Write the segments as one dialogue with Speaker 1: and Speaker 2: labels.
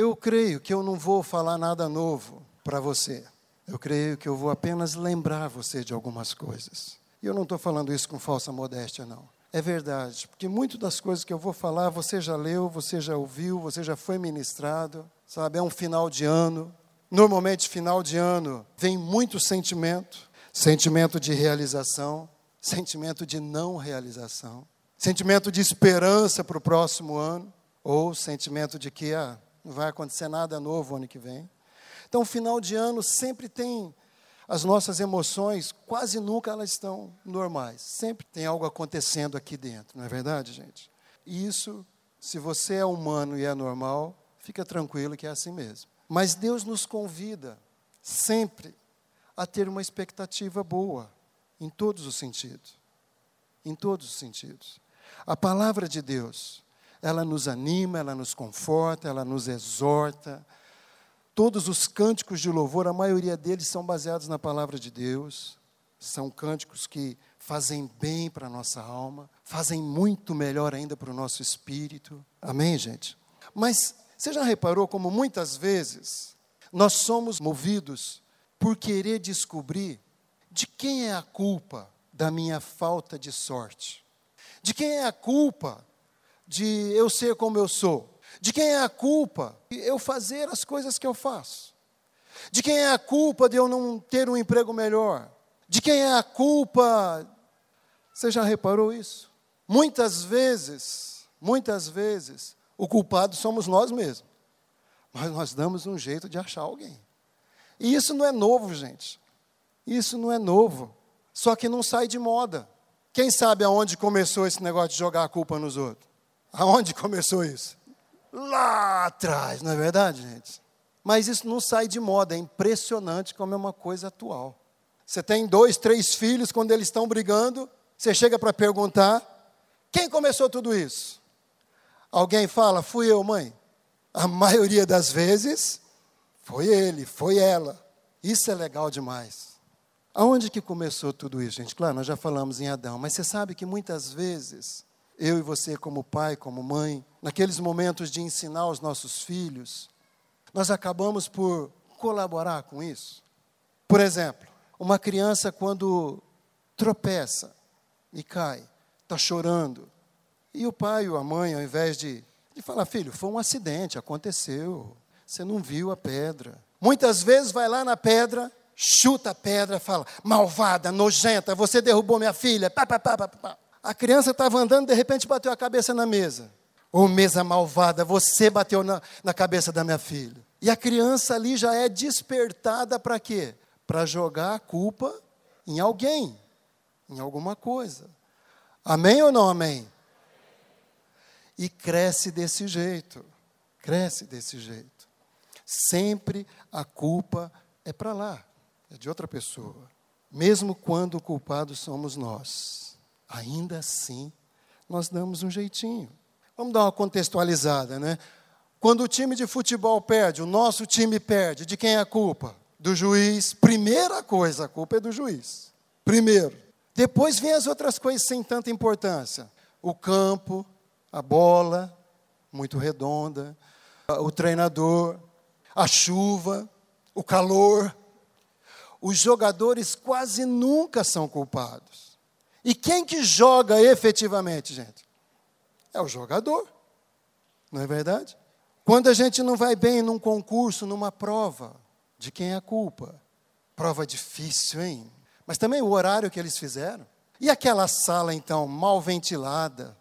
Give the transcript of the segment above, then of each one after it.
Speaker 1: Eu creio que eu não vou falar nada novo para você. Eu creio que eu vou apenas lembrar você de algumas coisas. E eu não estou falando isso com falsa modéstia, não. É verdade, porque muitas das coisas que eu vou falar você já leu, você já ouviu, você já foi ministrado, sabe? É um final de ano. Normalmente, final de ano, vem muito sentimento sentimento de realização, sentimento de não realização, sentimento de esperança para o próximo ano, ou sentimento de que ah, não vai acontecer nada novo ano que vem. Então, final de ano sempre tem as nossas emoções, quase nunca elas estão normais. Sempre tem algo acontecendo aqui dentro, não é verdade, gente? E isso, se você é humano e é normal, fica tranquilo que é assim mesmo. Mas Deus nos convida sempre a ter uma expectativa boa, em todos os sentidos. Em todos os sentidos. A palavra de Deus, ela nos anima, ela nos conforta, ela nos exorta, Todos os cânticos de louvor, a maioria deles são baseados na palavra de Deus. São cânticos que fazem bem para a nossa alma, fazem muito melhor ainda para o nosso espírito. Amém, gente? Mas você já reparou como muitas vezes nós somos movidos por querer descobrir de quem é a culpa da minha falta de sorte? De quem é a culpa de eu ser como eu sou? De quem é a culpa de eu fazer as coisas que eu faço? De quem é a culpa de eu não ter um emprego melhor? De quem é a culpa? Você já reparou isso? Muitas vezes, muitas vezes, o culpado somos nós mesmos. Mas nós damos um jeito de achar alguém. E isso não é novo, gente. Isso não é novo. Só que não sai de moda. Quem sabe aonde começou esse negócio de jogar a culpa nos outros? Aonde começou isso? lá atrás, não é verdade, gente? Mas isso não sai de moda, é impressionante como é uma coisa atual. Você tem dois, três filhos, quando eles estão brigando, você chega para perguntar: quem começou tudo isso? Alguém fala: fui eu, mãe. A maioria das vezes, foi ele, foi ela. Isso é legal demais. Aonde que começou tudo isso, gente? Claro, nós já falamos em Adão, mas você sabe que muitas vezes eu e você, como pai, como mãe, naqueles momentos de ensinar os nossos filhos, nós acabamos por colaborar com isso. Por exemplo, uma criança, quando tropeça e cai, está chorando, e o pai ou a mãe, ao invés de, de falar, filho, foi um acidente, aconteceu, você não viu a pedra. Muitas vezes vai lá na pedra, chuta a pedra, fala, malvada, nojenta, você derrubou minha filha, pá, pá, pá, pá, pá. A criança estava andando, de repente bateu a cabeça na mesa. Ô oh, mesa malvada, você bateu na, na cabeça da minha filha. E a criança ali já é despertada para quê? Para jogar a culpa em alguém, em alguma coisa. Amém ou não amém? E cresce desse jeito. Cresce desse jeito. Sempre a culpa é para lá, é de outra pessoa. Mesmo quando o culpado somos nós ainda assim nós damos um jeitinho. Vamos dar uma contextualizada, né? Quando o time de futebol perde, o nosso time perde, de quem é a culpa? Do juiz. Primeira coisa, a culpa é do juiz. Primeiro. Depois vem as outras coisas sem tanta importância. O campo, a bola, muito redonda, o treinador, a chuva, o calor. Os jogadores quase nunca são culpados. E quem que joga efetivamente, gente? É o jogador. Não é verdade? Quando a gente não vai bem num concurso, numa prova, de quem é a culpa? Prova difícil, hein? Mas também o horário que eles fizeram. E aquela sala, então, mal ventilada?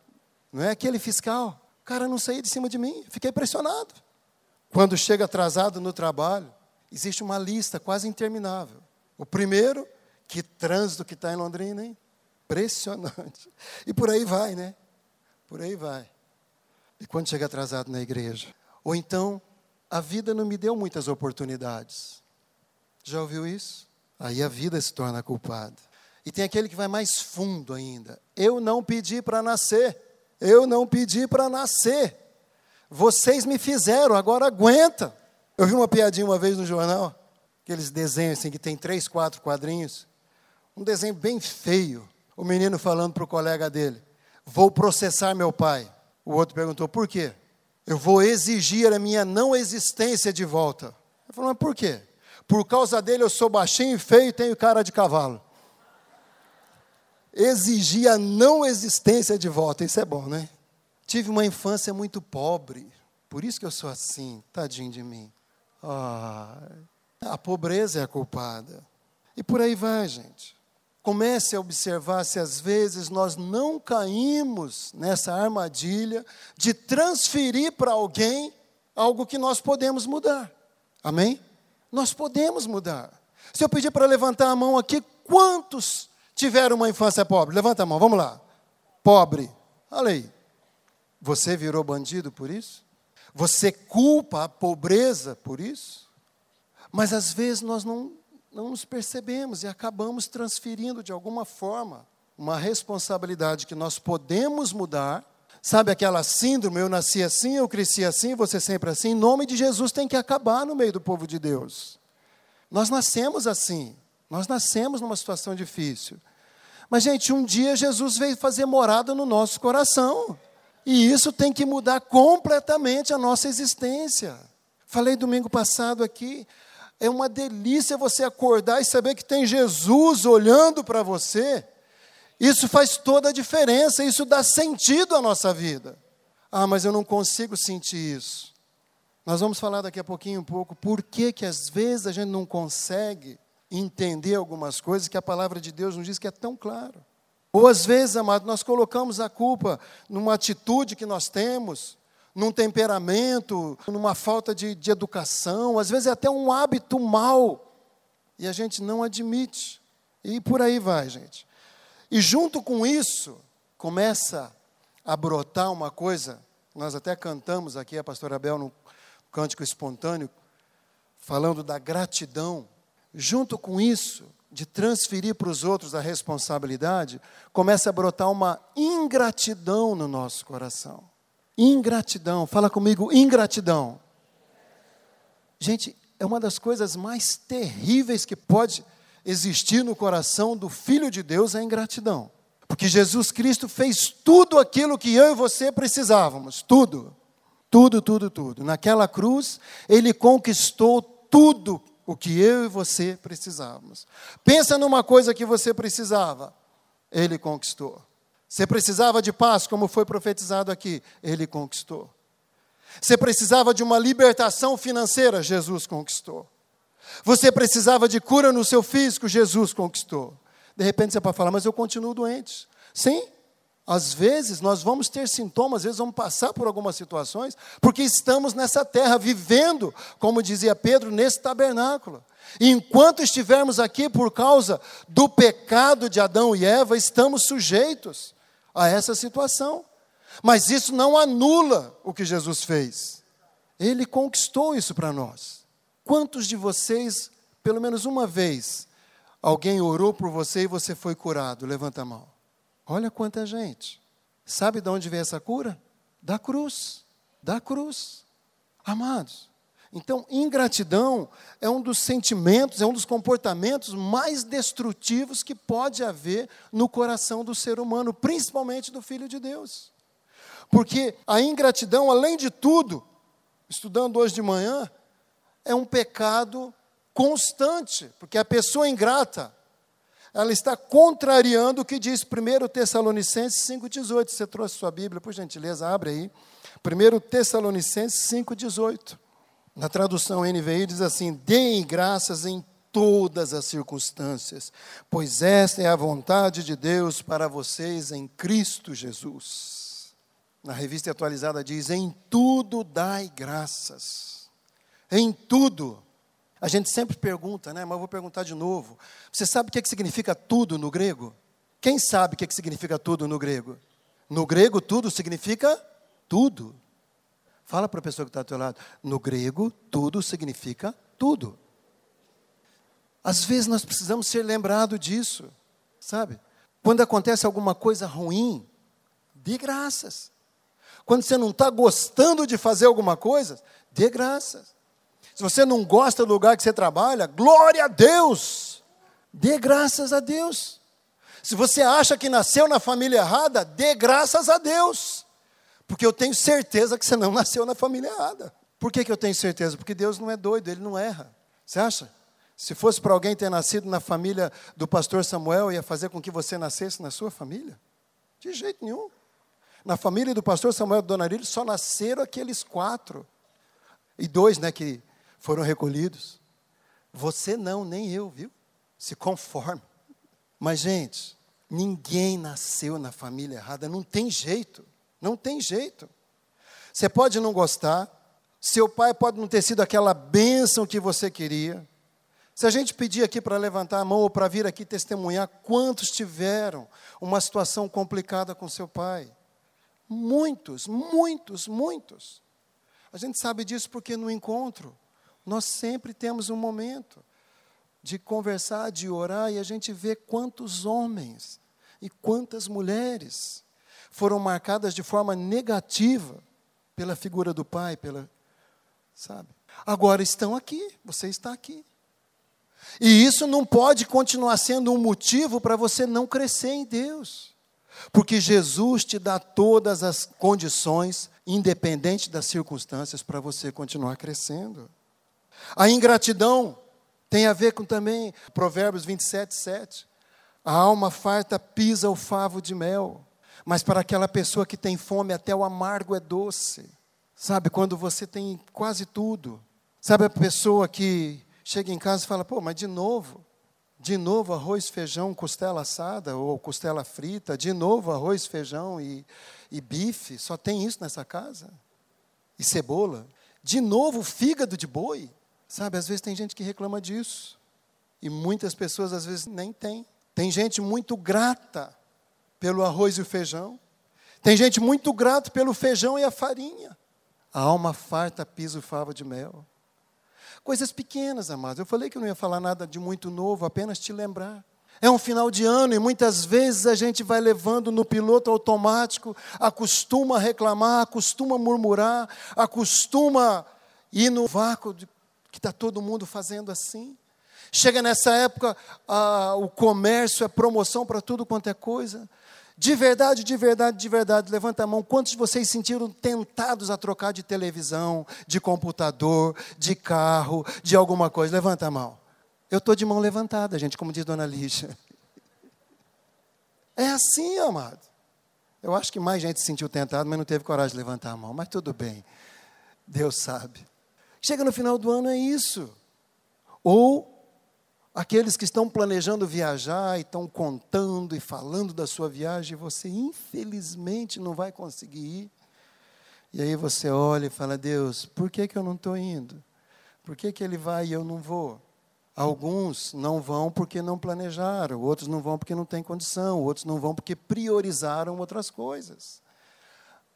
Speaker 1: Não é aquele fiscal? O cara não saía de cima de mim. Fiquei pressionado. Quando chega atrasado no trabalho, existe uma lista quase interminável. O primeiro, que trânsito que está em Londrina, hein? Impressionante. E por aí vai, né? Por aí vai. E quando chega atrasado na igreja? Ou então, a vida não me deu muitas oportunidades. Já ouviu isso? Aí a vida se torna culpada. E tem aquele que vai mais fundo ainda. Eu não pedi para nascer. Eu não pedi para nascer. Vocês me fizeram, agora aguenta. Eu vi uma piadinha uma vez no jornal, aqueles desenhos assim que tem três, quatro quadrinhos. Um desenho bem feio o menino falando para o colega dele: Vou processar meu pai. O outro perguntou: Por quê? Eu vou exigir a minha não existência de volta. Ele falou, mas por quê? Por causa dele eu sou baixinho e feio e tenho cara de cavalo. Exigir a não existência de volta, isso é bom, né? Tive uma infância muito pobre, por isso que eu sou assim, tadinho de mim. Ah, a pobreza é a culpada. E por aí vai, gente. Comece a observar se às vezes nós não caímos nessa armadilha de transferir para alguém algo que nós podemos mudar. Amém? Nós podemos mudar. Se eu pedir para levantar a mão aqui, quantos tiveram uma infância pobre? Levanta a mão, vamos lá. Pobre. Olha aí. Você virou bandido por isso? Você culpa a pobreza por isso? Mas às vezes nós não não nos percebemos e acabamos transferindo de alguma forma uma responsabilidade que nós podemos mudar. Sabe aquela síndrome, eu nasci assim, eu cresci assim, você sempre assim, em nome de Jesus tem que acabar no meio do povo de Deus. Nós nascemos assim, nós nascemos numa situação difícil. Mas, gente, um dia Jesus veio fazer morada no nosso coração. E isso tem que mudar completamente a nossa existência. Falei domingo passado aqui, é uma delícia você acordar e saber que tem Jesus olhando para você. Isso faz toda a diferença, isso dá sentido à nossa vida. Ah, mas eu não consigo sentir isso. Nós vamos falar daqui a pouquinho um pouco por que que às vezes a gente não consegue entender algumas coisas que a palavra de Deus nos diz que é tão claro. Ou às vezes, amado, nós colocamos a culpa numa atitude que nós temos, num temperamento, numa falta de, de educação, às vezes é até um hábito mal, e a gente não admite. E por aí vai, gente. E junto com isso, começa a brotar uma coisa, nós até cantamos aqui, a pastora Abel, no cântico espontâneo, falando da gratidão. Junto com isso, de transferir para os outros a responsabilidade, começa a brotar uma ingratidão no nosso coração. Ingratidão, fala comigo, ingratidão. Gente, é uma das coisas mais terríveis que pode existir no coração do Filho de Deus a ingratidão. Porque Jesus Cristo fez tudo aquilo que eu e você precisávamos, tudo. Tudo, tudo, tudo. Naquela cruz, ele conquistou tudo o que eu e você precisávamos. Pensa numa coisa que você precisava, ele conquistou. Você precisava de paz, como foi profetizado aqui, ele conquistou. Você precisava de uma libertação financeira, Jesus conquistou. Você precisava de cura no seu físico, Jesus conquistou. De repente você pode falar, mas eu continuo doente. Sim, às vezes nós vamos ter sintomas, às vezes vamos passar por algumas situações, porque estamos nessa terra, vivendo, como dizia Pedro, nesse tabernáculo. Enquanto estivermos aqui por causa do pecado de Adão e Eva, estamos sujeitos a essa situação. Mas isso não anula o que Jesus fez. Ele conquistou isso para nós. Quantos de vocês, pelo menos uma vez, alguém orou por você e você foi curado? Levanta a mão. Olha quanta gente. Sabe de onde vem essa cura? Da cruz. Da cruz. Amados, então, ingratidão é um dos sentimentos, é um dos comportamentos mais destrutivos que pode haver no coração do ser humano, principalmente do Filho de Deus. Porque a ingratidão, além de tudo, estudando hoje de manhã, é um pecado constante, porque a pessoa ingrata, ela está contrariando o que diz 1 Tessalonicenses 5,18. Você trouxe sua Bíblia, por gentileza, abre aí. 1 Tessalonicenses 5,18. Na tradução NVI diz assim: deem graças em todas as circunstâncias, pois esta é a vontade de Deus para vocês em Cristo Jesus. Na revista atualizada diz: em tudo dai graças. Em tudo. A gente sempre pergunta, né? Mas eu vou perguntar de novo. Você sabe o que, é que significa tudo no grego? Quem sabe o que, é que significa tudo no grego? No grego, tudo significa tudo. Fala para a pessoa que está ao teu lado. No grego, tudo significa tudo. Às vezes nós precisamos ser lembrados disso, sabe? Quando acontece alguma coisa ruim, dê graças. Quando você não está gostando de fazer alguma coisa, dê graças. Se você não gosta do lugar que você trabalha, glória a Deus. Dê graças a Deus. Se você acha que nasceu na família errada, dê graças a Deus. Porque eu tenho certeza que você não nasceu na família errada. Por que, que eu tenho certeza? Porque Deus não é doido, Ele não erra. Você acha? Se fosse para alguém ter nascido na família do pastor Samuel, ia fazer com que você nascesse na sua família? De jeito nenhum. Na família do pastor Samuel e Dona Arílio só nasceram aqueles quatro. E dois, né, que foram recolhidos. Você não, nem eu, viu? Se conforme. Mas, gente, ninguém nasceu na família errada, não tem jeito. Não tem jeito. Você pode não gostar, seu pai pode não ter sido aquela bênção que você queria. Se a gente pedir aqui para levantar a mão ou para vir aqui testemunhar, quantos tiveram uma situação complicada com seu pai? Muitos, muitos, muitos. A gente sabe disso porque no encontro, nós sempre temos um momento de conversar, de orar, e a gente vê quantos homens e quantas mulheres foram marcadas de forma negativa pela figura do pai, pela sabe? Agora estão aqui, você está aqui. E isso não pode continuar sendo um motivo para você não crescer em Deus. Porque Jesus te dá todas as condições, independente das circunstâncias, para você continuar crescendo. A ingratidão tem a ver com também Provérbios 27, 7. A alma farta pisa o favo de mel, mas para aquela pessoa que tem fome, até o amargo é doce. Sabe, quando você tem quase tudo. Sabe a pessoa que chega em casa e fala: pô, mas de novo, de novo arroz, feijão, costela assada ou costela frita, de novo arroz, feijão e, e bife, só tem isso nessa casa? E cebola? De novo fígado de boi? Sabe, às vezes tem gente que reclama disso. E muitas pessoas às vezes nem tem. Tem gente muito grata pelo arroz e o feijão. Tem gente muito grata pelo feijão e a farinha. A alma farta pisa o favo de mel. Coisas pequenas, amados. Eu falei que eu não ia falar nada de muito novo, apenas te lembrar. É um final de ano e muitas vezes a gente vai levando no piloto automático, acostuma a reclamar, acostuma a murmurar, acostuma ir no vácuo de, que está todo mundo fazendo assim. Chega nessa época, o comércio é promoção para tudo quanto é coisa. De verdade, de verdade, de verdade, levanta a mão. Quantos de vocês sentiram tentados a trocar de televisão, de computador, de carro, de alguma coisa? Levanta a mão. Eu estou de mão levantada, gente, como diz Dona Lígia. É assim, amado. Eu acho que mais gente se sentiu tentado, mas não teve coragem de levantar a mão. Mas tudo bem. Deus sabe. Chega no final do ano, é isso. Ou Aqueles que estão planejando viajar e estão contando e falando da sua viagem, você infelizmente não vai conseguir ir. E aí você olha e fala: Deus, por que, que eu não estou indo? Por que, que ele vai e eu não vou? Alguns não vão porque não planejaram, outros não vão porque não têm condição, outros não vão porque priorizaram outras coisas.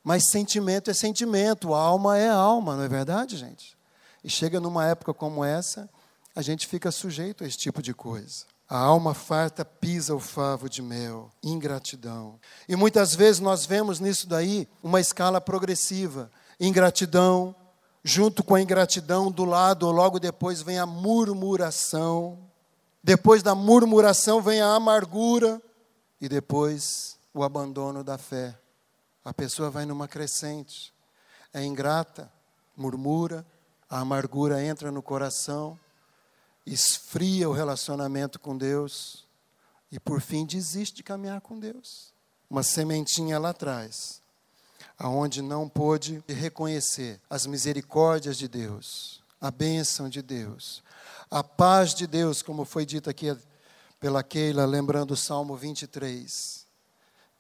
Speaker 1: Mas sentimento é sentimento, alma é alma, não é verdade, gente? E chega numa época como essa a gente fica sujeito a esse tipo de coisa. A alma farta pisa o favo de mel, ingratidão. E muitas vezes nós vemos nisso daí uma escala progressiva. Ingratidão, junto com a ingratidão, do lado, ou logo depois vem a murmuração. Depois da murmuração vem a amargura. E depois o abandono da fé. A pessoa vai numa crescente. É ingrata, murmura, a amargura entra no coração esfria o relacionamento com Deus e, por fim, desiste de caminhar com Deus. Uma sementinha lá atrás, aonde não pôde reconhecer as misericórdias de Deus, a bênção de Deus, a paz de Deus, como foi dito aqui pela Keila, lembrando o Salmo 23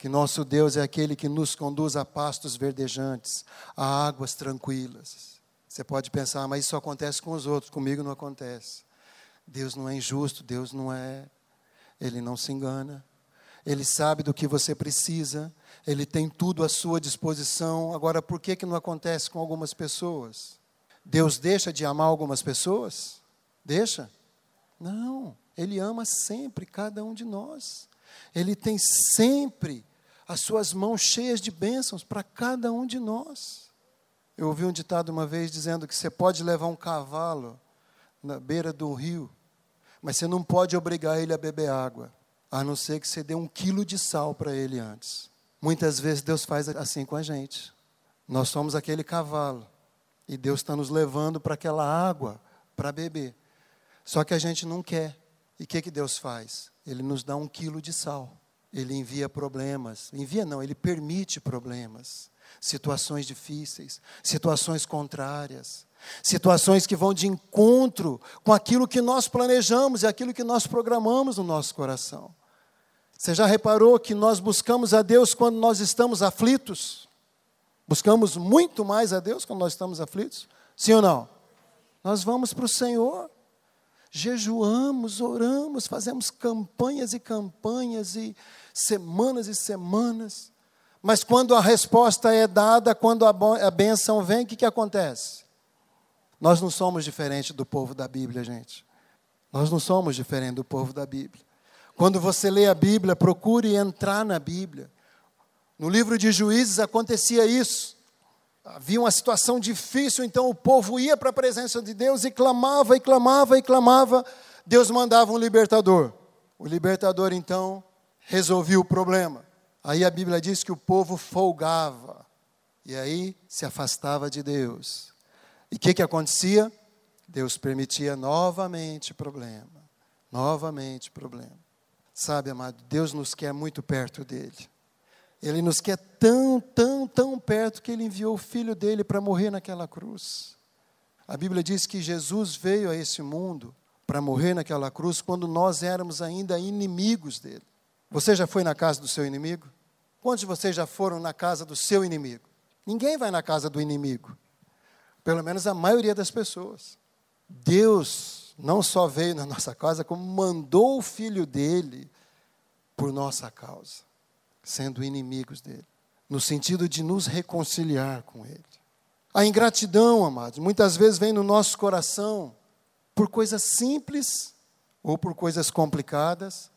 Speaker 1: que nosso Deus é aquele que nos conduz a pastos verdejantes, a águas tranquilas. Você pode pensar, mas isso acontece com os outros, comigo não acontece. Deus não é injusto, Deus não é. Ele não se engana. Ele sabe do que você precisa, ele tem tudo à sua disposição. Agora, por que, que não acontece com algumas pessoas? Deus deixa de amar algumas pessoas? Deixa? Não, ele ama sempre cada um de nós. Ele tem sempre as suas mãos cheias de bênçãos para cada um de nós. Eu ouvi um ditado uma vez dizendo que você pode levar um cavalo na beira do rio, mas você não pode obrigar ele a beber água, a não ser que você dê um quilo de sal para ele antes. Muitas vezes Deus faz assim com a gente. Nós somos aquele cavalo. E Deus está nos levando para aquela água para beber. Só que a gente não quer. E o que, que Deus faz? Ele nos dá um quilo de sal. Ele envia problemas. Envia não, ele permite problemas. Situações difíceis, situações contrárias, situações que vão de encontro com aquilo que nós planejamos e aquilo que nós programamos no nosso coração. Você já reparou que nós buscamos a Deus quando nós estamos aflitos? Buscamos muito mais a Deus quando nós estamos aflitos? Sim ou não? Nós vamos para o Senhor, jejuamos, oramos, fazemos campanhas e campanhas e semanas e semanas. Mas quando a resposta é dada, quando a benção vem, o que, que acontece? Nós não somos diferentes do povo da Bíblia, gente. Nós não somos diferentes do povo da Bíblia. Quando você lê a Bíblia, procure entrar na Bíblia. No livro de Juízes acontecia isso. Havia uma situação difícil, então o povo ia para a presença de Deus e clamava, e clamava, e clamava. Deus mandava um libertador. O libertador, então, resolvia o problema. Aí a Bíblia diz que o povo folgava. E aí se afastava de Deus. E o que, que acontecia? Deus permitia novamente problema. Novamente problema. Sabe, amado, Deus nos quer muito perto dele. Ele nos quer tão, tão, tão perto que ele enviou o filho dele para morrer naquela cruz. A Bíblia diz que Jesus veio a esse mundo para morrer naquela cruz quando nós éramos ainda inimigos dele. Você já foi na casa do seu inimigo? Quantos de vocês já foram na casa do seu inimigo? Ninguém vai na casa do inimigo. Pelo menos a maioria das pessoas. Deus não só veio na nossa casa, como mandou o filho dele por nossa causa, sendo inimigos dele, no sentido de nos reconciliar com ele. A ingratidão, amados, muitas vezes vem no nosso coração por coisas simples ou por coisas complicadas,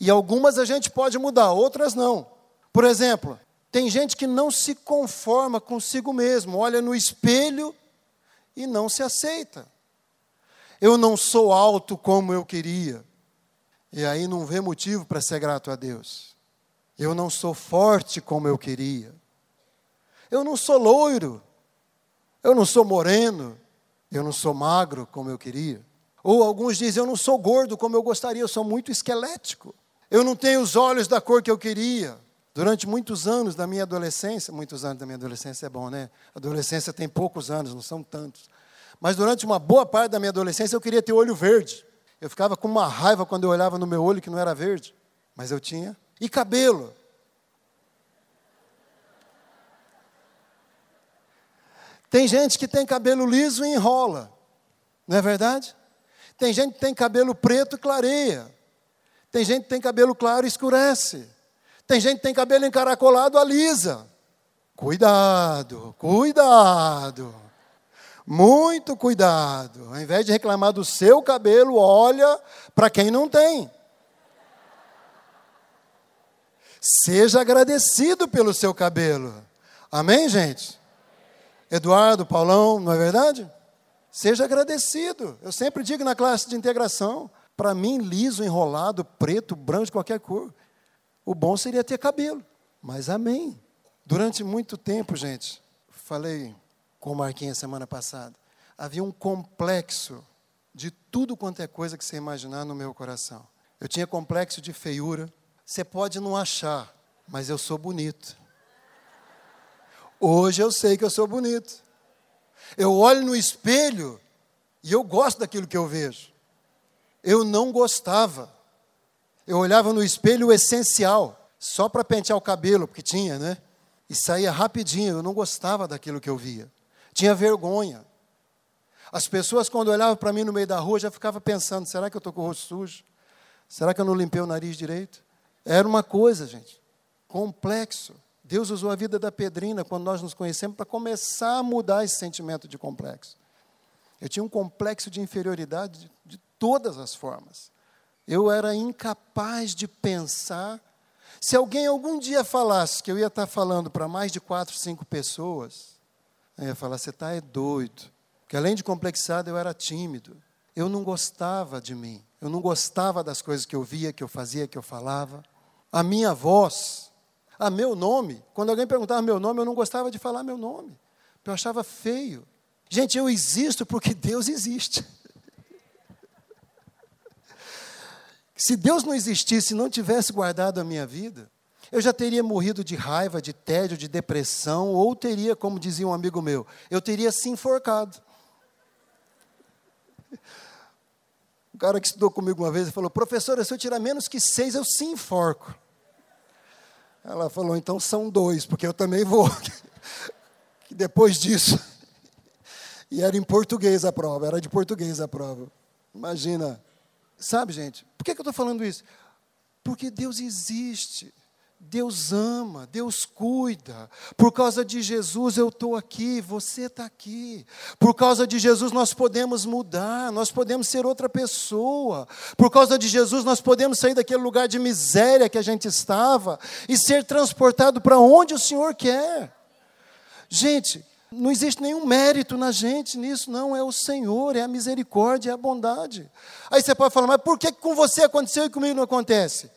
Speaker 1: e algumas a gente pode mudar, outras não. Por exemplo, tem gente que não se conforma consigo mesmo, olha no espelho e não se aceita. Eu não sou alto como eu queria. E aí não vê motivo para ser grato a Deus. Eu não sou forte como eu queria. Eu não sou loiro. Eu não sou moreno. Eu não sou magro como eu queria. Ou alguns dizem, eu não sou gordo como eu gostaria, eu sou muito esquelético. Eu não tenho os olhos da cor que eu queria. Durante muitos anos da minha adolescência, muitos anos da minha adolescência é bom, né? adolescência tem poucos anos, não são tantos. Mas durante uma boa parte da minha adolescência eu queria ter olho verde. Eu ficava com uma raiva quando eu olhava no meu olho que não era verde, mas eu tinha. E cabelo. Tem gente que tem cabelo liso e enrola, não é verdade? Tem gente que tem cabelo preto e clareia. Tem gente que tem cabelo claro e escurece. Tem gente que tem cabelo encaracolado, alisa. Cuidado, cuidado. Muito cuidado. Ao invés de reclamar do seu cabelo, olha para quem não tem. Seja agradecido pelo seu cabelo. Amém, gente? Eduardo, Paulão, não é verdade? Seja agradecido. Eu sempre digo na classe de integração: para mim, liso, enrolado, preto, branco, de qualquer cor. O bom seria ter cabelo. Mas amém. Durante muito tempo, gente, falei com o Marquinhos semana passada, havia um complexo de tudo quanto é coisa que você imaginar no meu coração. Eu tinha complexo de feiura. Você pode não achar, mas eu sou bonito. Hoje eu sei que eu sou bonito. Eu olho no espelho e eu gosto daquilo que eu vejo. Eu não gostava. Eu olhava no espelho o essencial, só para pentear o cabelo, porque tinha, né? E saía rapidinho. Eu não gostava daquilo que eu via tinha vergonha. As pessoas, quando olhavam para mim no meio da rua, já ficavam pensando: será que eu estou com o rosto sujo? Será que eu não limpei o nariz direito? Era uma coisa, gente, complexo. Deus usou a vida da Pedrina, quando nós nos conhecemos, para começar a mudar esse sentimento de complexo. Eu tinha um complexo de inferioridade de, de todas as formas. Eu era incapaz de pensar. Se alguém algum dia falasse que eu ia estar falando para mais de quatro, cinco pessoas, Aí ia falar, você está é doido. Porque além de complexado, eu era tímido. Eu não gostava de mim. Eu não gostava das coisas que eu via, que eu fazia, que eu falava. A minha voz, a meu nome. Quando alguém perguntava meu nome, eu não gostava de falar meu nome. Eu achava feio. Gente, eu existo porque Deus existe. Se Deus não existisse, não tivesse guardado a minha vida, eu já teria morrido de raiva, de tédio, de depressão, ou teria, como dizia um amigo meu, eu teria se enforcado. O cara que estudou comigo uma vez falou: professora, se eu tirar menos que seis, eu se enforco. Ela falou: então são dois, porque eu também vou. depois disso. E era em português a prova, era de português a prova. Imagina. Sabe, gente, por que, que eu estou falando isso? Porque Deus existe. Deus ama, Deus cuida. Por causa de Jesus eu estou aqui, você está aqui. Por causa de Jesus nós podemos mudar, nós podemos ser outra pessoa. Por causa de Jesus nós podemos sair daquele lugar de miséria que a gente estava e ser transportado para onde o Senhor quer. Gente, não existe nenhum mérito na gente nisso, não. É o Senhor, é a misericórdia, é a bondade. Aí você pode falar, mas por que com você aconteceu e comigo não acontece?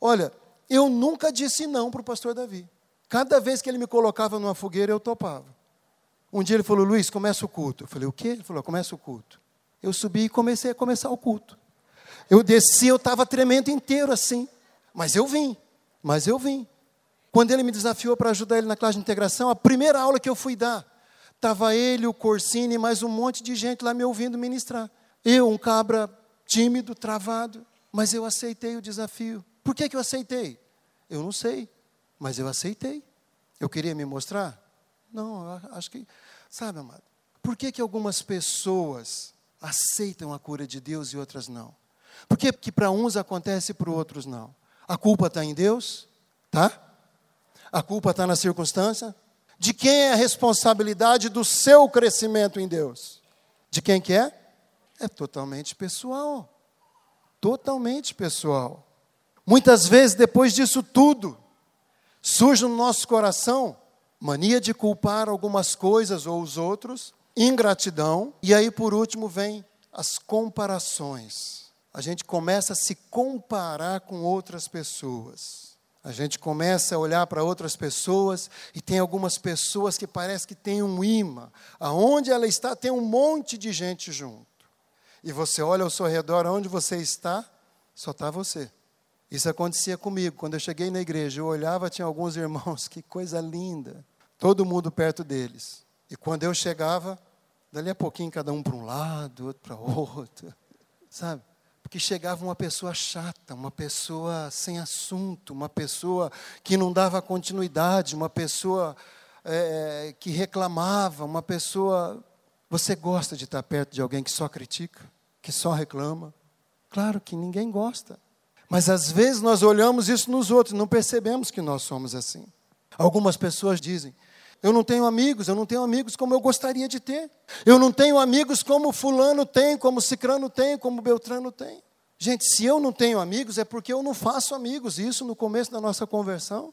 Speaker 1: Olha, eu nunca disse não para o pastor Davi. Cada vez que ele me colocava numa fogueira, eu topava. Um dia ele falou, Luiz, começa o culto. Eu falei, o quê? Ele falou, começa o culto. Eu subi e comecei a começar o culto. Eu desci, eu estava tremendo inteiro assim. Mas eu vim, mas eu vim. Quando ele me desafiou para ajudar ele na classe de integração, a primeira aula que eu fui dar, estava ele, o Corsini mais um monte de gente lá me ouvindo ministrar. Eu, um cabra tímido, travado, mas eu aceitei o desafio. Por que, que eu aceitei? Eu não sei, mas eu aceitei. Eu queria me mostrar? Não, acho que. Sabe, amado? Por que, que algumas pessoas aceitam a cura de Deus e outras não? Por que, que para uns acontece e para outros não? A culpa está em Deus? Tá? A culpa está na circunstância? De quem é a responsabilidade do seu crescimento em Deus? De quem que é? É totalmente pessoal. Totalmente pessoal. Muitas vezes, depois disso tudo, surge no nosso coração mania de culpar algumas coisas ou os outros, ingratidão, e aí por último vem as comparações. A gente começa a se comparar com outras pessoas. A gente começa a olhar para outras pessoas e tem algumas pessoas que parece que tem um imã. Aonde ela está, tem um monte de gente junto. E você olha ao seu redor, onde você está, só está você. Isso acontecia comigo. Quando eu cheguei na igreja, eu olhava, tinha alguns irmãos, que coisa linda. Todo mundo perto deles. E quando eu chegava, dali a pouquinho, cada um para um lado, outro para outro. Sabe? Porque chegava uma pessoa chata, uma pessoa sem assunto, uma pessoa que não dava continuidade, uma pessoa é, que reclamava, uma pessoa. Você gosta de estar perto de alguém que só critica, que só reclama? Claro que ninguém gosta. Mas às vezes nós olhamos isso nos outros, não percebemos que nós somos assim. Algumas pessoas dizem: Eu não tenho amigos, eu não tenho amigos como eu gostaria de ter. Eu não tenho amigos como Fulano tem, como Cicrano tem, como Beltrano tem. Gente, se eu não tenho amigos é porque eu não faço amigos. Isso no começo da nossa conversão.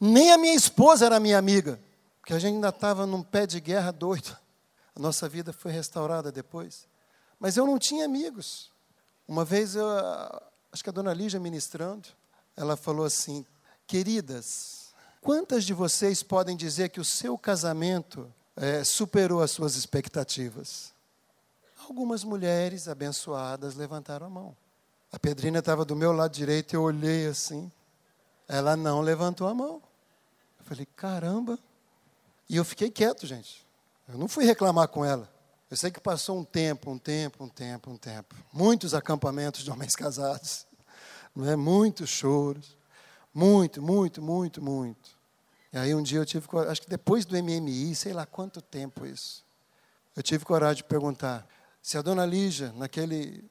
Speaker 1: Nem a minha esposa era minha amiga, porque a gente ainda estava num pé de guerra doido. A nossa vida foi restaurada depois. Mas eu não tinha amigos. Uma vez eu, acho que a dona Lígia ministrando, ela falou assim: Queridas, quantas de vocês podem dizer que o seu casamento é, superou as suas expectativas? Algumas mulheres abençoadas levantaram a mão. A Pedrina estava do meu lado direito e eu olhei assim. Ela não levantou a mão. Eu falei: Caramba. E eu fiquei quieto, gente. Eu não fui reclamar com ela. Eu sei que passou um tempo, um tempo, um tempo, um tempo. Muitos acampamentos de homens casados. Não é? Muitos choros. Muito, muito, muito, muito. E aí um dia eu tive, acho que depois do MMI, sei lá quanto tempo isso, eu tive coragem de perguntar se a dona Lígia, naquele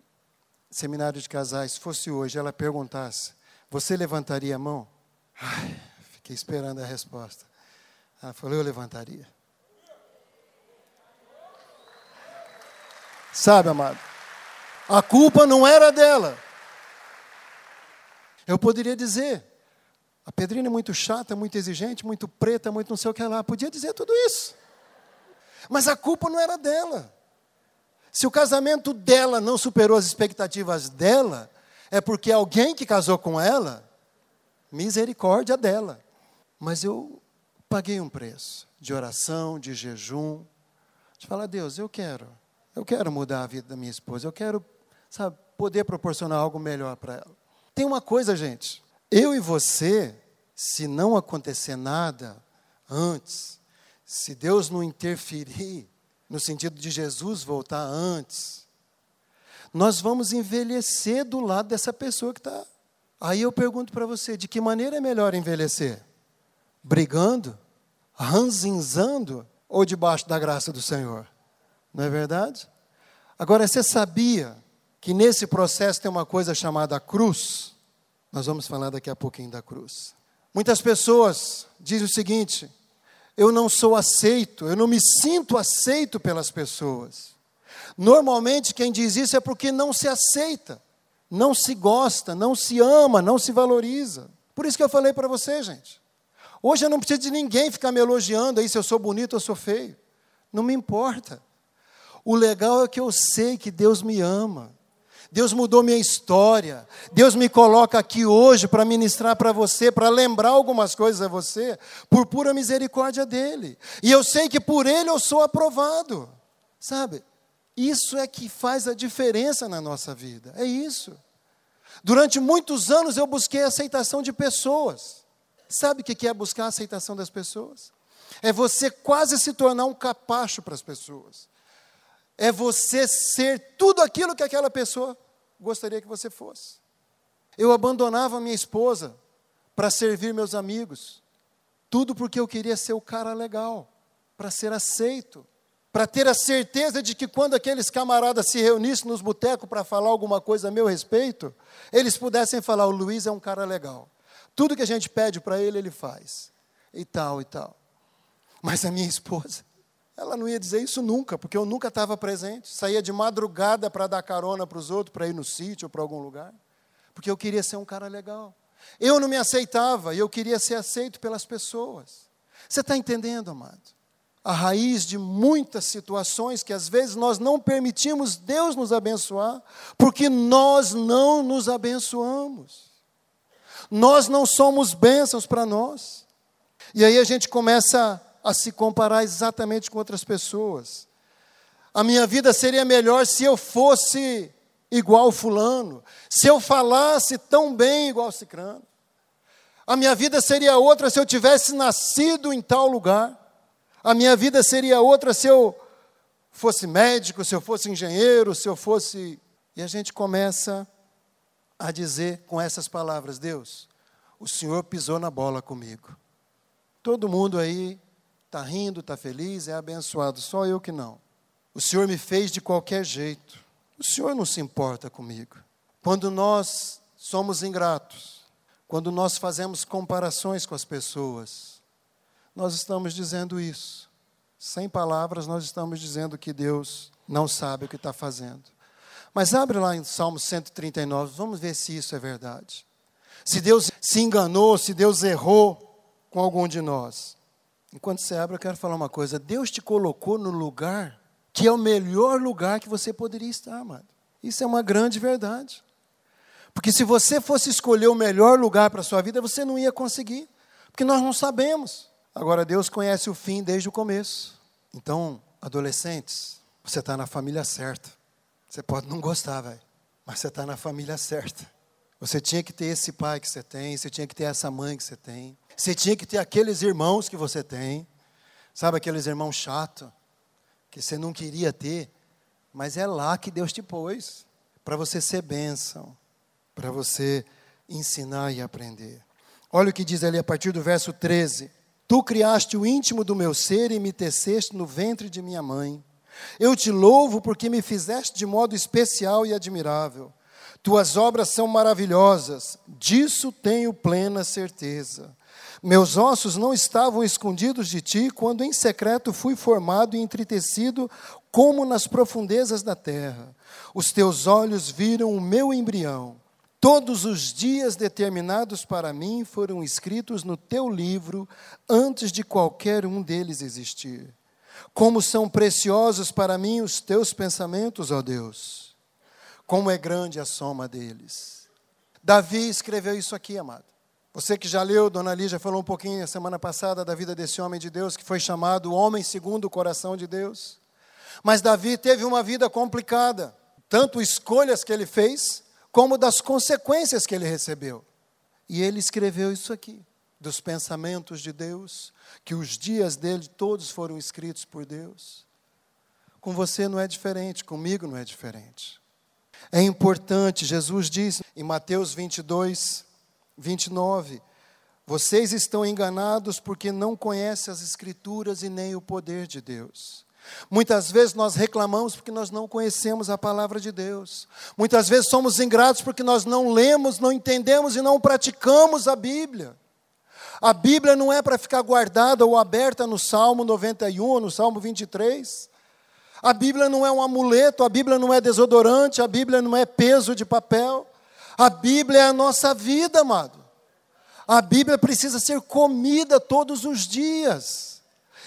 Speaker 1: seminário de casais, fosse hoje, ela perguntasse, você levantaria a mão? Ai, fiquei esperando a resposta. Ela falou, eu levantaria. Sabe, amado? A culpa não era dela. Eu poderia dizer, a Pedrina é muito chata, muito exigente, muito preta, muito não sei o que lá. Podia dizer tudo isso. Mas a culpa não era dela. Se o casamento dela não superou as expectativas dela, é porque alguém que casou com ela, misericórdia dela. Mas eu paguei um preço de oração, de jejum, de falar, Deus, eu quero, eu quero mudar a vida da minha esposa, eu quero, sabe, poder proporcionar algo melhor para ela. Tem uma coisa, gente, eu e você, se não acontecer nada antes, se Deus não interferir, no sentido de Jesus voltar antes, nós vamos envelhecer do lado dessa pessoa que está. Aí eu pergunto para você: de que maneira é melhor envelhecer? Brigando? ranzinzando ou debaixo da graça do Senhor? Não é verdade? Agora, você sabia que nesse processo tem uma coisa chamada cruz? Nós vamos falar daqui a pouquinho da cruz. Muitas pessoas dizem o seguinte: eu não sou aceito, eu não me sinto aceito pelas pessoas. Normalmente, quem diz isso é porque não se aceita, não se gosta, não se ama, não se valoriza. Por isso que eu falei para você, gente. Hoje eu não preciso de ninguém ficar me elogiando aí se eu sou bonito ou sou feio. Não me importa. O legal é que eu sei que Deus me ama. Deus mudou minha história. Deus me coloca aqui hoje para ministrar para você, para lembrar algumas coisas a você, por pura misericórdia dele. E eu sei que por ele eu sou aprovado. Sabe? Isso é que faz a diferença na nossa vida. É isso. Durante muitos anos eu busquei a aceitação de pessoas. Sabe o que é buscar a aceitação das pessoas? É você quase se tornar um capacho para as pessoas. É você ser tudo aquilo que aquela pessoa gostaria que você fosse. Eu abandonava minha esposa para servir meus amigos. Tudo porque eu queria ser o cara legal, para ser aceito, para ter a certeza de que quando aqueles camaradas se reunissem nos botecos para falar alguma coisa a meu respeito, eles pudessem falar: o Luiz é um cara legal. Tudo que a gente pede para ele, ele faz. E tal, e tal. Mas a minha esposa, ela não ia dizer isso nunca, porque eu nunca estava presente. Saía de madrugada para dar carona para os outros, para ir no sítio ou para algum lugar. Porque eu queria ser um cara legal. Eu não me aceitava e eu queria ser aceito pelas pessoas. Você está entendendo, amado? A raiz de muitas situações que às vezes nós não permitimos Deus nos abençoar, porque nós não nos abençoamos. Nós não somos bênçãos para nós. E aí a gente começa a se comparar exatamente com outras pessoas. A minha vida seria melhor se eu fosse igual fulano, se eu falasse tão bem igual cicrano. A minha vida seria outra se eu tivesse nascido em tal lugar. A minha vida seria outra se eu fosse médico, se eu fosse engenheiro, se eu fosse. E a gente começa a dizer com essas palavras: Deus, o Senhor pisou na bola comigo. Todo mundo aí está rindo, está feliz, é abençoado, só eu que não. O Senhor me fez de qualquer jeito. O Senhor não se importa comigo. Quando nós somos ingratos, quando nós fazemos comparações com as pessoas, nós estamos dizendo isso. Sem palavras, nós estamos dizendo que Deus não sabe o que está fazendo. Mas abre lá em Salmo 139, vamos ver se isso é verdade. Se Deus se enganou, se Deus errou com algum de nós. Enquanto você abre, eu quero falar uma coisa. Deus te colocou no lugar que é o melhor lugar que você poderia estar, amado. Isso é uma grande verdade. Porque se você fosse escolher o melhor lugar para a sua vida, você não ia conseguir. Porque nós não sabemos. Agora, Deus conhece o fim desde o começo. Então, adolescentes, você está na família certa. Você pode não gostar, velho, mas você está na família certa. Você tinha que ter esse pai que você tem, você tinha que ter essa mãe que você tem, você tinha que ter aqueles irmãos que você tem, sabe aqueles irmãos chatos que você não queria ter, mas é lá que Deus te pôs para você ser bênção, para você ensinar e aprender. Olha o que diz ali a partir do verso 13: Tu criaste o íntimo do meu ser e me teceste no ventre de minha mãe. Eu te louvo porque me fizeste de modo especial e admirável. Tuas obras são maravilhosas, disso tenho plena certeza. Meus ossos não estavam escondidos de ti quando em secreto fui formado e entretecido como nas profundezas da terra. Os teus olhos viram o meu embrião. Todos os dias determinados para mim foram escritos no teu livro antes de qualquer um deles existir. Como são preciosos para mim os teus pensamentos, ó Deus. Como é grande a soma deles. Davi escreveu isso aqui, amado. Você que já leu, Dona Lígia falou um pouquinho a semana passada da vida desse homem de Deus, que foi chamado homem segundo o coração de Deus. Mas Davi teve uma vida complicada, tanto escolhas que ele fez, como das consequências que ele recebeu. E ele escreveu isso aqui, dos pensamentos de Deus, que os dias dele todos foram escritos por Deus. Com você não é diferente, comigo não é diferente. É importante, Jesus diz em Mateus 22, 29. Vocês estão enganados porque não conhecem as Escrituras e nem o poder de Deus. Muitas vezes nós reclamamos porque nós não conhecemos a palavra de Deus. Muitas vezes somos ingratos porque nós não lemos, não entendemos e não praticamos a Bíblia. A Bíblia não é para ficar guardada ou aberta no Salmo 91, no Salmo 23. A Bíblia não é um amuleto, a Bíblia não é desodorante, a Bíblia não é peso de papel. A Bíblia é a nossa vida, amado. A Bíblia precisa ser comida todos os dias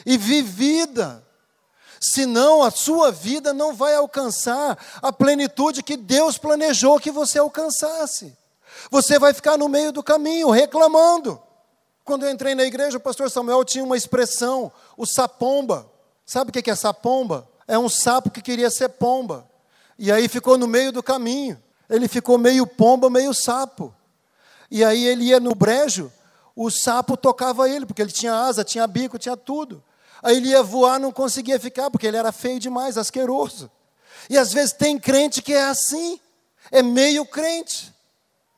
Speaker 1: e vivida. Senão a sua vida não vai alcançar a plenitude que Deus planejou que você alcançasse. Você vai ficar no meio do caminho reclamando. Quando eu entrei na igreja, o pastor Samuel tinha uma expressão, o sapomba. Sabe o que é sapomba? É um sapo que queria ser pomba. E aí ficou no meio do caminho ele ficou meio pomba, meio sapo. E aí ele ia no brejo, o sapo tocava ele, porque ele tinha asa, tinha bico, tinha tudo. Aí ele ia voar, não conseguia ficar, porque ele era feio demais, asqueroso. E às vezes tem crente que é assim, é meio crente,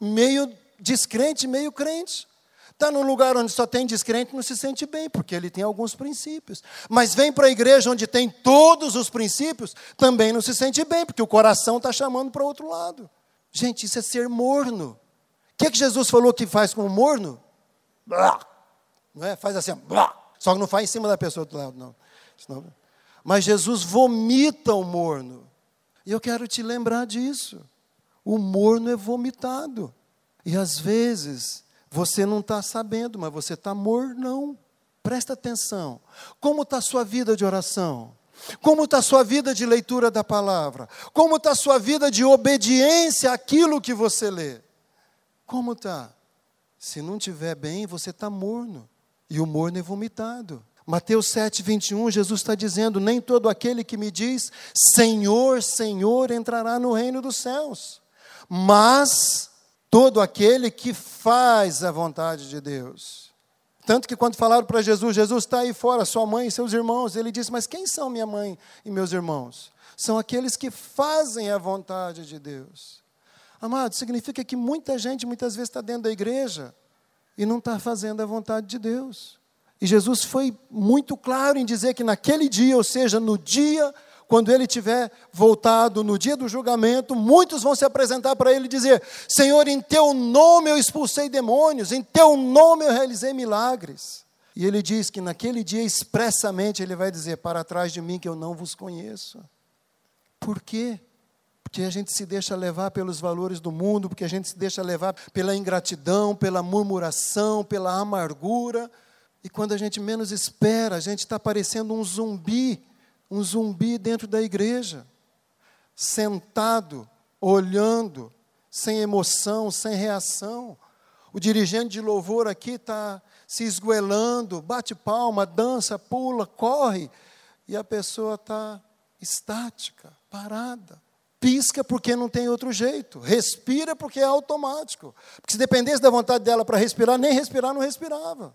Speaker 1: meio descrente, meio crente. Está num lugar onde só tem descrente, não se sente bem, porque ele tem alguns princípios. Mas vem para a igreja onde tem todos os princípios, também não se sente bem, porque o coração está chamando para outro lado. Gente, isso é ser morno. O que, é que Jesus falou que faz com o morno? Blá. Não é? Faz assim, blá. só que não faz em cima da pessoa do lado, não. Senão... Mas Jesus vomita o morno. E eu quero te lembrar disso. O morno é vomitado. E às vezes você não está sabendo, mas você está mornão. Presta atenção. Como está a sua vida de oração? Como está a sua vida de leitura da palavra? Como está a sua vida de obediência àquilo que você lê? Como está? Se não estiver bem, você está morno. E o morno é vomitado. Mateus 7, 21, Jesus está dizendo: Nem todo aquele que me diz Senhor, Senhor entrará no reino dos céus, mas todo aquele que faz a vontade de Deus. Tanto que quando falaram para Jesus, Jesus está aí fora, sua mãe e seus irmãos, ele disse: Mas quem são minha mãe e meus irmãos? São aqueles que fazem a vontade de Deus. Amado, significa que muita gente muitas vezes está dentro da igreja e não está fazendo a vontade de Deus. E Jesus foi muito claro em dizer que naquele dia, ou seja, no dia quando ele tiver voltado no dia do julgamento, muitos vão se apresentar para ele e dizer: Senhor, em teu nome eu expulsei demônios, em teu nome eu realizei milagres. E ele diz que naquele dia, expressamente, ele vai dizer: Para trás de mim que eu não vos conheço. Por quê? Porque a gente se deixa levar pelos valores do mundo, porque a gente se deixa levar pela ingratidão, pela murmuração, pela amargura. E quando a gente menos espera, a gente está parecendo um zumbi um zumbi dentro da igreja, sentado, olhando, sem emoção, sem reação. O dirigente de louvor aqui está se esgoelando, bate palma, dança, pula, corre, e a pessoa está estática, parada. Pisca porque não tem outro jeito, respira porque é automático. Porque se dependesse da vontade dela para respirar, nem respirar não respirava.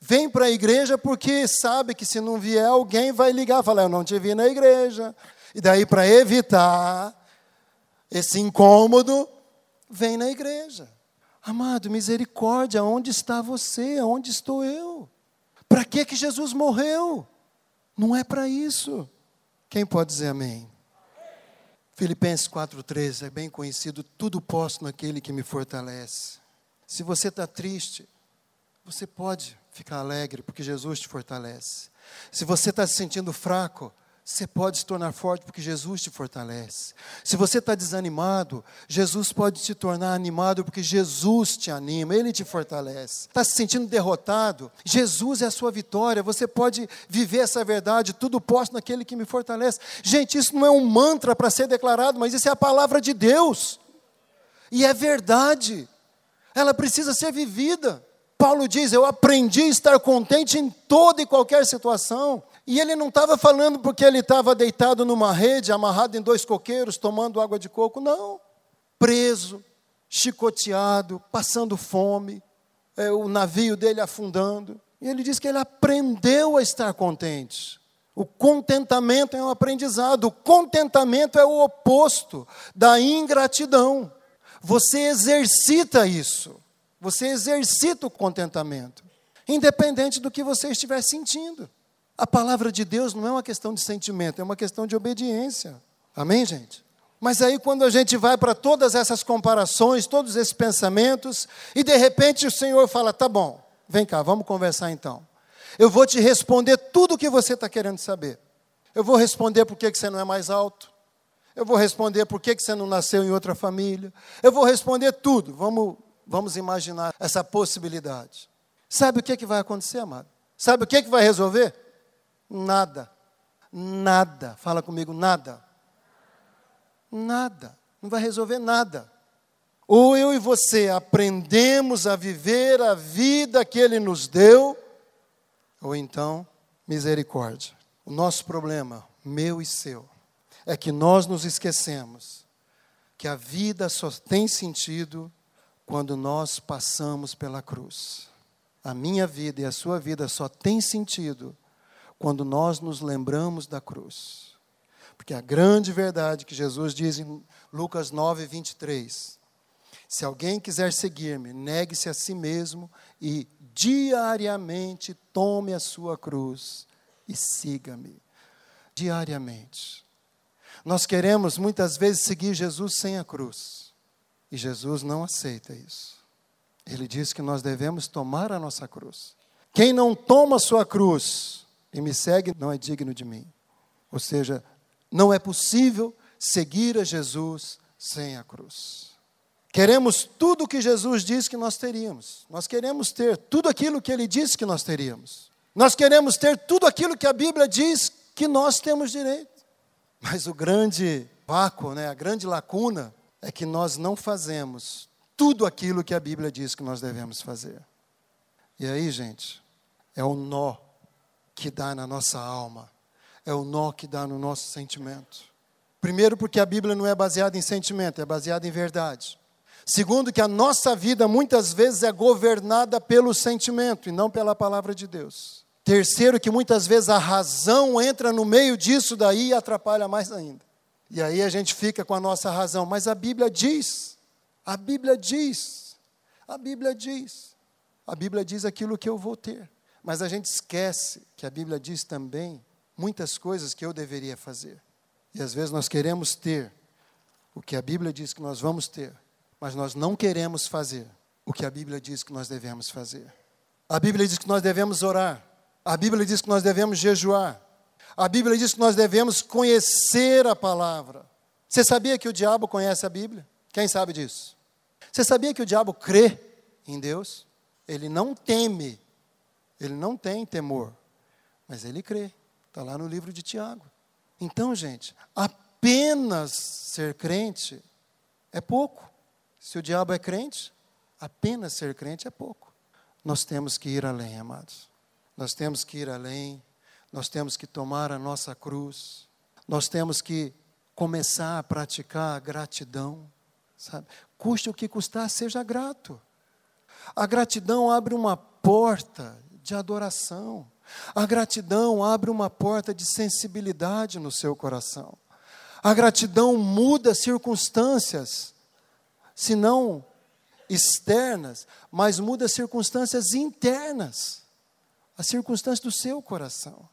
Speaker 1: Vem para a igreja porque sabe que se não vier alguém vai ligar, falar, eu não te vi na igreja. E daí, para evitar esse incômodo, vem na igreja. Amado, misericórdia, onde está você? Onde estou eu? Para que que Jesus morreu? Não é para isso. Quem pode dizer amém? Filipenses 4,13 é bem conhecido, tudo posso naquele que me fortalece. Se você está triste, você pode ficar alegre, porque Jesus te fortalece. Se você está se sentindo fraco, você pode se tornar forte porque Jesus te fortalece. Se você está desanimado, Jesus pode te tornar animado porque Jesus te anima, Ele te fortalece. Está se sentindo derrotado, Jesus é a sua vitória. Você pode viver essa verdade, tudo posso naquele que me fortalece. Gente, isso não é um mantra para ser declarado, mas isso é a palavra de Deus. E é verdade. Ela precisa ser vivida. Paulo diz: Eu aprendi a estar contente em toda e qualquer situação. E ele não estava falando porque ele estava deitado numa rede, amarrado em dois coqueiros, tomando água de coco. Não. Preso, chicoteado, passando fome, é, o navio dele afundando. E ele diz que ele aprendeu a estar contente. O contentamento é um aprendizado. O contentamento é o oposto da ingratidão. Você exercita isso. Você exercita o contentamento, independente do que você estiver sentindo. A palavra de Deus não é uma questão de sentimento, é uma questão de obediência. Amém, gente? Mas aí, quando a gente vai para todas essas comparações, todos esses pensamentos, e de repente o Senhor fala: tá bom, vem cá, vamos conversar então. Eu vou te responder tudo o que você está querendo saber. Eu vou responder por que você não é mais alto. Eu vou responder por que você não nasceu em outra família. Eu vou responder tudo. Vamos Vamos imaginar essa possibilidade. Sabe o que, é que vai acontecer, amado? Sabe o que, é que vai resolver? Nada. Nada. Fala comigo, nada. Nada. Não vai resolver nada. Ou eu e você aprendemos a viver a vida que Ele nos deu, ou então, misericórdia. O nosso problema, meu e seu, é que nós nos esquecemos que a vida só tem sentido quando nós passamos pela cruz. A minha vida e a sua vida só tem sentido quando nós nos lembramos da cruz. Porque a grande verdade que Jesus diz em Lucas 9, 23: se alguém quiser seguir-me, negue-se a si mesmo e diariamente tome a sua cruz e siga-me. Diariamente. Nós queremos muitas vezes seguir Jesus sem a cruz. E Jesus não aceita isso. Ele diz que nós devemos tomar a nossa cruz. Quem não toma sua cruz e me segue não é digno de mim. Ou seja, não é possível seguir a Jesus sem a cruz. Queremos tudo o que Jesus disse que nós teríamos. Nós queremos ter tudo aquilo que ele disse que nós teríamos. Nós queremos ter tudo aquilo que a Bíblia diz que nós temos direito. Mas o grande vácuo, né, a grande lacuna é que nós não fazemos tudo aquilo que a Bíblia diz que nós devemos fazer. E aí, gente, é o nó que dá na nossa alma, é o nó que dá no nosso sentimento. Primeiro, porque a Bíblia não é baseada em sentimento, é baseada em verdade. Segundo, que a nossa vida muitas vezes é governada pelo sentimento e não pela palavra de Deus. Terceiro, que muitas vezes a razão entra no meio disso daí e atrapalha mais ainda. E aí a gente fica com a nossa razão, mas a Bíblia diz, a Bíblia diz, a Bíblia diz, a Bíblia diz aquilo que eu vou ter. Mas a gente esquece que a Bíblia diz também muitas coisas que eu deveria fazer. E às vezes nós queremos ter o que a Bíblia diz que nós vamos ter, mas nós não queremos fazer o que a Bíblia diz que nós devemos fazer. A Bíblia diz que nós devemos orar, a Bíblia diz que nós devemos jejuar, a Bíblia diz que nós devemos conhecer a palavra. Você sabia que o diabo conhece a Bíblia? Quem sabe disso? Você sabia que o diabo crê em Deus? Ele não teme, ele não tem temor, mas ele crê. Está lá no livro de Tiago. Então, gente, apenas ser crente é pouco. Se o diabo é crente, apenas ser crente é pouco. Nós temos que ir além, amados. Nós temos que ir além nós temos que tomar a nossa cruz, nós temos que começar a praticar a gratidão, sabe? Custe o que custar, seja grato. A gratidão abre uma porta de adoração. A gratidão abre uma porta de sensibilidade no seu coração. A gratidão muda circunstâncias, se não externas, mas muda circunstâncias internas, as circunstâncias do seu coração.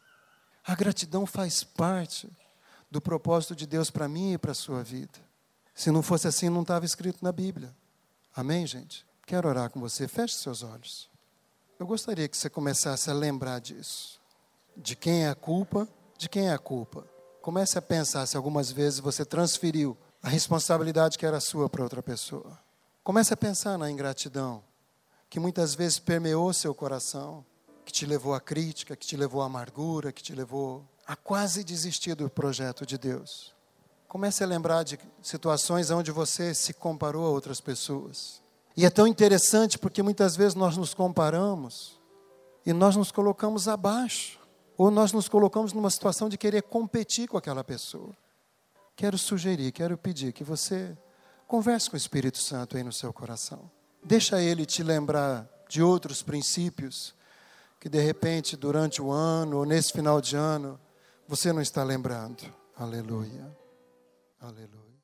Speaker 1: A gratidão faz parte do propósito de Deus para mim e para a sua vida. Se não fosse assim, não estava escrito na Bíblia. Amém, gente? Quero orar com você. Feche seus olhos. Eu gostaria que você começasse a lembrar disso. De quem é a culpa? De quem é a culpa? Comece a pensar se algumas vezes você transferiu a responsabilidade que era sua para outra pessoa. Comece a pensar na ingratidão, que muitas vezes permeou seu coração que te levou à crítica, que te levou à amargura, que te levou a quase desistir do projeto de Deus. Comece a lembrar de situações onde você se comparou a outras pessoas E é tão interessante porque muitas vezes nós nos comparamos e nós nos colocamos abaixo, ou nós nos colocamos numa situação de querer competir com aquela pessoa. Quero sugerir, quero pedir que você converse com o Espírito Santo aí no seu coração. Deixa ele te lembrar de outros princípios que de repente durante o ano ou nesse final de ano você não está lembrando. Aleluia. Aleluia.